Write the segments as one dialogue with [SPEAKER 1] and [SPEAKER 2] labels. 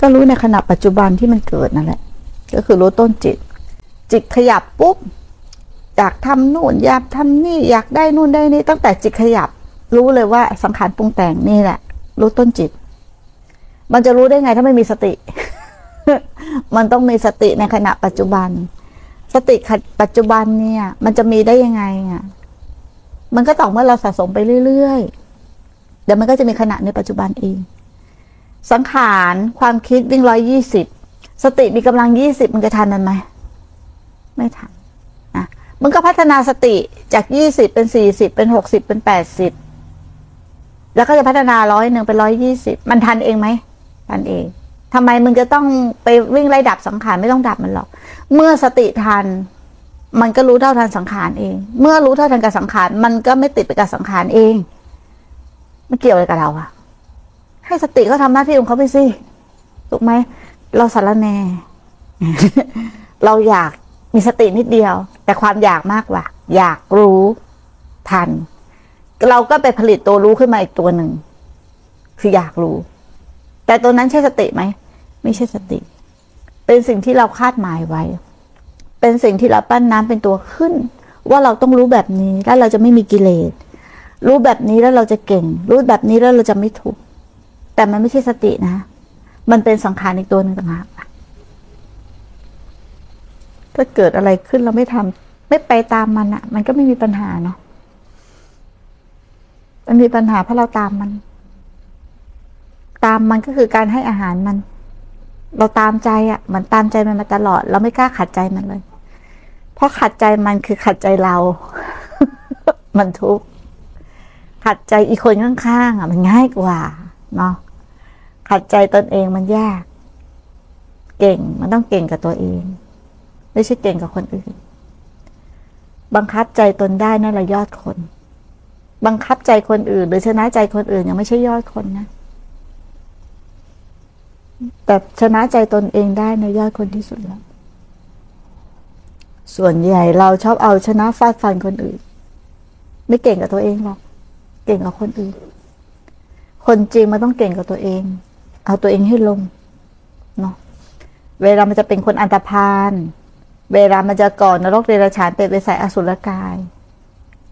[SPEAKER 1] ก็รู้ในขณะปัจจุบันที่มันเกิดนั่นแหละ ก็คือรู้ต้นจิต จิตขยับปุ๊บอยากทำนู่นอยากทำนี่อยากได้นู่นได้นี่ตั้งแต่จิตขยับ รู้เลยว่าสังขารปรุงแต่งนี่แหละ รู้ต้นจิต มันจะรู้ได้ไงถ้าไม่มีสติ มันต้องมีสติในขณะปัจจุบัน สติปัจจุบันเนี่ย มันจะมีได้ยังไงอะมันก็ต่อเมื่อเราสะสมไปเรื่อยๆเดี๋ยวมันก็จะมีขณะในปัจจุบันเอง สังขารความคิดวิ่งร้อยยี่สิบสติมีกำลังยี่สิบมันจะทันมันไหมไม่ทันนะมันก็พัฒนาสติจากยี่สิบเป็นสี่สิบเป็นหกสิบเป็นแปดสิบแล้วก็จะพัฒนาร้อยหนึ่งเป็นร้อยยี่สิบมันทันเองไหมทันเองทำไมมึงจะต้องไปวิ่งไล่ดับสังขารไม่ต้องดับมันหรอก เมื่อสติทัน มันก็รู้เท่าทันสังขารเอง เมื่อรู้เท่าทันกับสังขารมันก็ไม่ติดไปกับสังขารเองไม่เกี่ยวอะไรกับเราอะ ให้สติเขาทาหน้าที่ของเขาไปสิถูกไหม เราสารแน่เราอยากมีสตินิดเดียว แต่ความอยากมากกว่า อยากรู้ทัน เราก็ไปผลิตตัวรู้ขึ้นมาอีกตัวหนึ่ง คืออยากรู้ แต่ตัวนั้นใช่สติไหม ไม่ใช่สติ เป็นสิ่งที่เราคาดหมายไว้ เป็นสิ่งที่เราปั้นน้ำเป็นตัวขึ้น ว่าเราต้องรู้แบบนี้แล้วเราจะไม่มีกิเลสรู้แบบนี้แล้วเราจะเก่ง รู้แบบนี้แล้วเราจะไม่ทุกข์ แต่มันไม่ใช่สตินะ มันเป็นสังขารอีกตัวหนึ่งต่างหากถ้าเกิดอะไรขึ้นเราไม่ทำไม่ไปตามมันอะ่ะมันก็ไม่มีปัญหาเนาะมันมีปัญหาเพราะเราตามมัน ตามมันก็คือการให้อาหารมัน เราตามใจอะ่ะเหมือนตามใจมันมาตลอด เราไม่กล้าขัดใจมันเลย เพราะขัดใจมันคือขัดใจเรา มันทุกข์ขัดใจอีกคนข้างๆอะ มันง่ายกว่า เนาะ ขัดใจตนเองมันยาก เก่งมันต้องเก่งกับตัวเอง ไม่ใช่เก่งกับคนอื่น บังคับใจตนได้นั่นแหละยอดคน บังคับใจคนอื่น หรือชนะใจคนอื่นยังไม่ใช่ยอดคนนะ แต่ชนะใจตนเองได้ในยอดคนที่สุดแล้ว ส่วนใหญ่เราชอบเอาชนะฟาดฟันคนอื่น ไม่เก่งกับตัวเองหรอก เก่งกับคนอื่นคนจริงมันต้องเก่งกับตัวเอง เอาตัวเองให้ลงเนาะเวลามันจะเป็นคนอันตรพานเวลามันจะก่อนนรกเดรัจฉานเป็นไปใส่อสุรกาย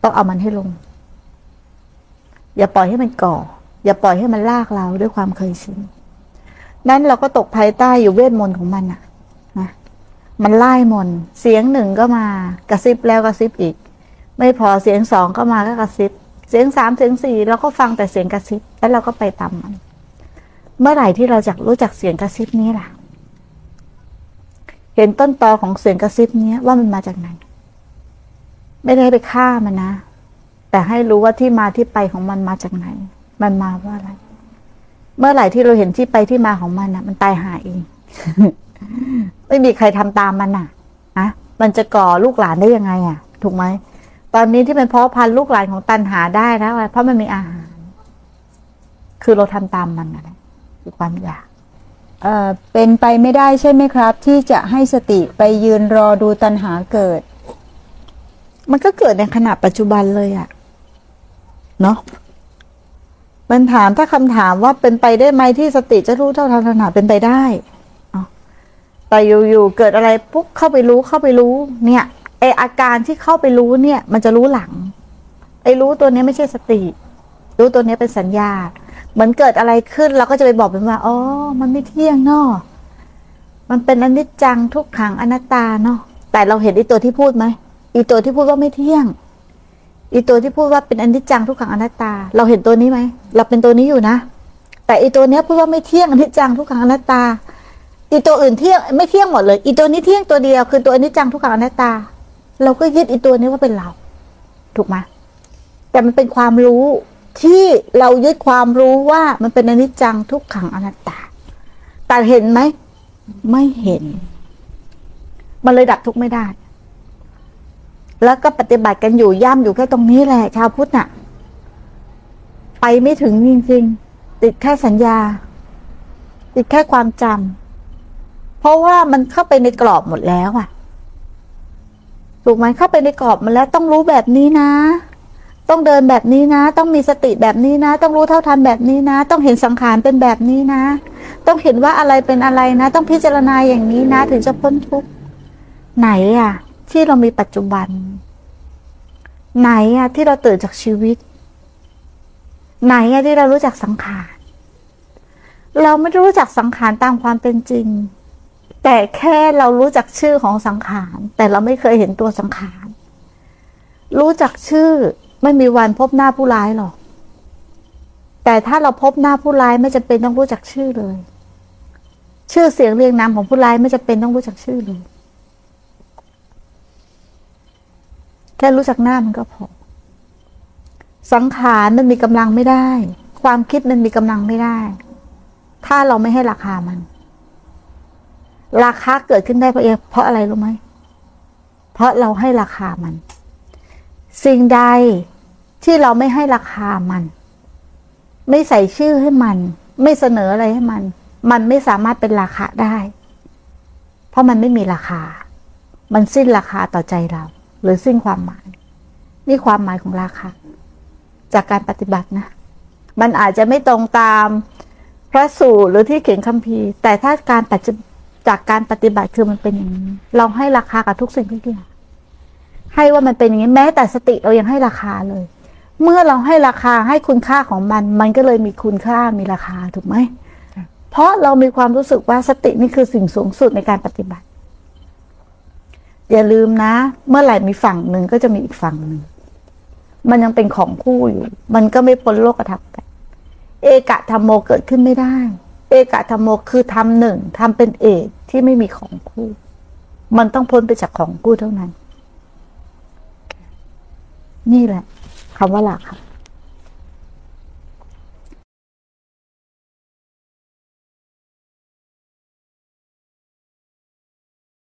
[SPEAKER 1] ต้องเอามันให้ลง อย่าปล่อยให้มันก่อ อย่าปล่อยให้มันลากเราด้วยความเคยชินนั้นเราก็ตกภายใต้อยู่เวทมนต์ของมันอะมันไล่มนเสียงหนึ่งก็มากระซิบแล้วกระซิบอีก ไม่พอเสียงสองก็มาก็กระซิบ เสียงสามเสียงสี่เราก็ฟังแต่เสียงกระซิบ แล้วเราก็ไปตามมัน เมื่อไหร่ที่เราจะรู้จักเสียงกระซิบนี้ล่ะ เห็นต้นตอของเสียงกระซิบนี้ว่ามันมาจากไหน ไม่ได้ไปฆ่ามันนะ แต่ให้รู้ว่าที่มาที่ไปของมันมาจากไหน มันมาว่าอะไร เมื่อไหร่ที่เราเห็นที่ไปที่มาของมันนะมันตายหายเอง ไม่มีใครทำตามมันอะนะมันจะก่อลูกหลานได้ยังไงอะ ถูกไหม ตอนนี้ที่เป็นเพาะพันธุ์ลูกหลานของตันหาได้แล้วเพราะมันมีอาหาร คือเราทำตามมันอะไร คือความอยาก
[SPEAKER 2] เอ่อเป็นไปไม่ได้ใช่ไหมครับ ที่จะให้สติไปยืนรอดูตันหาเกิด
[SPEAKER 1] มันก็เกิดในขณะปัจจุบันเลยอะเนาะมันถามถ้าคำถามว่าเป็นไปได้ไหมที่สติจะรู้เท่าทันขณะเป็นไปได้แต่อยู่ๆเกิดอะไรปุ๊บเข้าไปรู้เข้าไปรู้ เนี่ยไออาการที่เข้าไปรู้เนี่ย มันจะรู้หลังไอรู้ตัวนี้ไม่ใช่สติ รู้ตัวนี้เป็นสัญญา เหมือนเกิดอะไรขึ้น เราก็จะไปบอกมันว่าอ๋อ มันไม่เที่ยงเนาะมันเป็นอนิจจังทุกขังอนัตตาเนาะแต่เราเห็นอีตัวที่พูดไหมอีตัวที่พูดว่าไม่เที่ยง อีตัวที่พูดว่าเป็นอนิจจังทุกขังอนัตตา เราเห็นตัวนี้ไหมเราเป็นตัวนี้อยู่นะ แต่อีตัวเนี้ยพูดว่าไม่เที่ยงอนิจจังทุกขังอนัตตา อีตัวอื่นเที่ยงไม่เที่ยงหมดเลย อีตัวนี้เที่ยงตัวเดียวคือตัวอนิจจังทุกขังอนัตตา เราก็ยึดอีตัวนี้ว่าเป็นเรา ถูกไหมแต่มันเป็นความรู้ ที่เรายึดความรู้ว่ามันเป็นอนิจจังทุกขังอนัตตา แต่เห็นไหม ไม่เห็น มันเลยดับทุกไม่ได้ แล้วก็ปฏิบัติกันอยู่ย่ำอยู่แค่ตรงนี้แหละ ชาวพุทธน่ะ ไปไม่ถึงจริงๆ ติดแค่สัญญา ติดแค่ความจำเพราะว่ามันเข้าไปในกรอบหมดแล้วอะถูกไหมเข้าไปในกรอบมันแล้วต้องรู้แบบนี้นะ ต้องเดินแบบนี้นะ ต้องมีสติแบบนี้นะ ต้องรู้เท่าทันแบบนี้นะ ต้องเห็นสังขารเป็นแบบนี้นะ ต้องเห็นว่าอะไรเป็นอะไรนะ ต้องพิจารณาอย่างนี้นะ ถึงจะพ้นทุกข์ไหนอะที่เรามีปัจจุบัน ไหนอะที่เราตื่นจากชีวิต ไหนอะที่เรารู้จักสังขาร เราไม่รู้จักสังขารตามความเป็นจริง แต่แค่เรารู้จักชื่อของสังขาร แต่เราไม่เคยเห็นตัวสังขาร รู้จักชื่อ ไม่มีวันพบหน้าผู้ร้ายหรอก แต่ถ้าเราพบหน้าผู้ร้ายไม่จำเป็นต้องรู้จักชื่อเลย ชื่อเสียงเรียงนามของผู้ร้ายไม่จำเป็นต้องรู้จักชื่อเลย แค่รู้จักหน้ามันก็พอ สังขารมันมีกำลังไม่ได้ ความคิดมันมีกำลังไม่ได้ ถ้าเราไม่ให้ราคามัน ราคาเกิดขึ้นได้เพราะเองเพราะอะไรรู้ไหม เพราะเราให้ราคามัน สิ่งใดที่เราไม่ให้ราคามัน ไม่ใส่ชื่อให้มัน ไม่เสนออะไรให้มัน มันไม่สามารถเป็นราคาได้ เพราะมันไม่มีราคา มันสิ้นราคาต่อใจเรา หรือสิ้นความหมาย นี่ความหมายของราคา จากการปฏิบัตินะ มันอาจจะไม่ตรงตามพระสูตรหรือที่เขียนคัมภีร์ แต่ถ้าการจากการปฏิบัติคือมันเป็นอย่างนี้ เราให้ราคากับทุกสิ่งทุกอย่าง ให้ว่ามันเป็นอย่างนี้แม้แต่สติเรายังให้ราคาเลย เมื่อเราให้ราคาให้คุณค่าของมัน มันก็เลยมีคุณค่ามีราคาถูกไหมเพราะเรามีความรู้สึกว่าสตินี่คือสิ่งสูงสุดในการปฏิบัติ อย่าลืมนะ เมื่อไหร่มีฝั่งหนึ่งก็จะมีอีกฝั่งหนึ่งมันยังเป็นของคู่อยู่ มันก็ไม่พ้นโลกธรรมไปเอกะธรรมโมเกิดขึ้นไม่ได้ เอกะธรรมโมคือทำหนึ่งทำเป็นเอกที่ไม่มีของคู่ มันต้องพ้นไปจากของคู่เท่านั้น นี่แหละคำว่าหลักค่ะ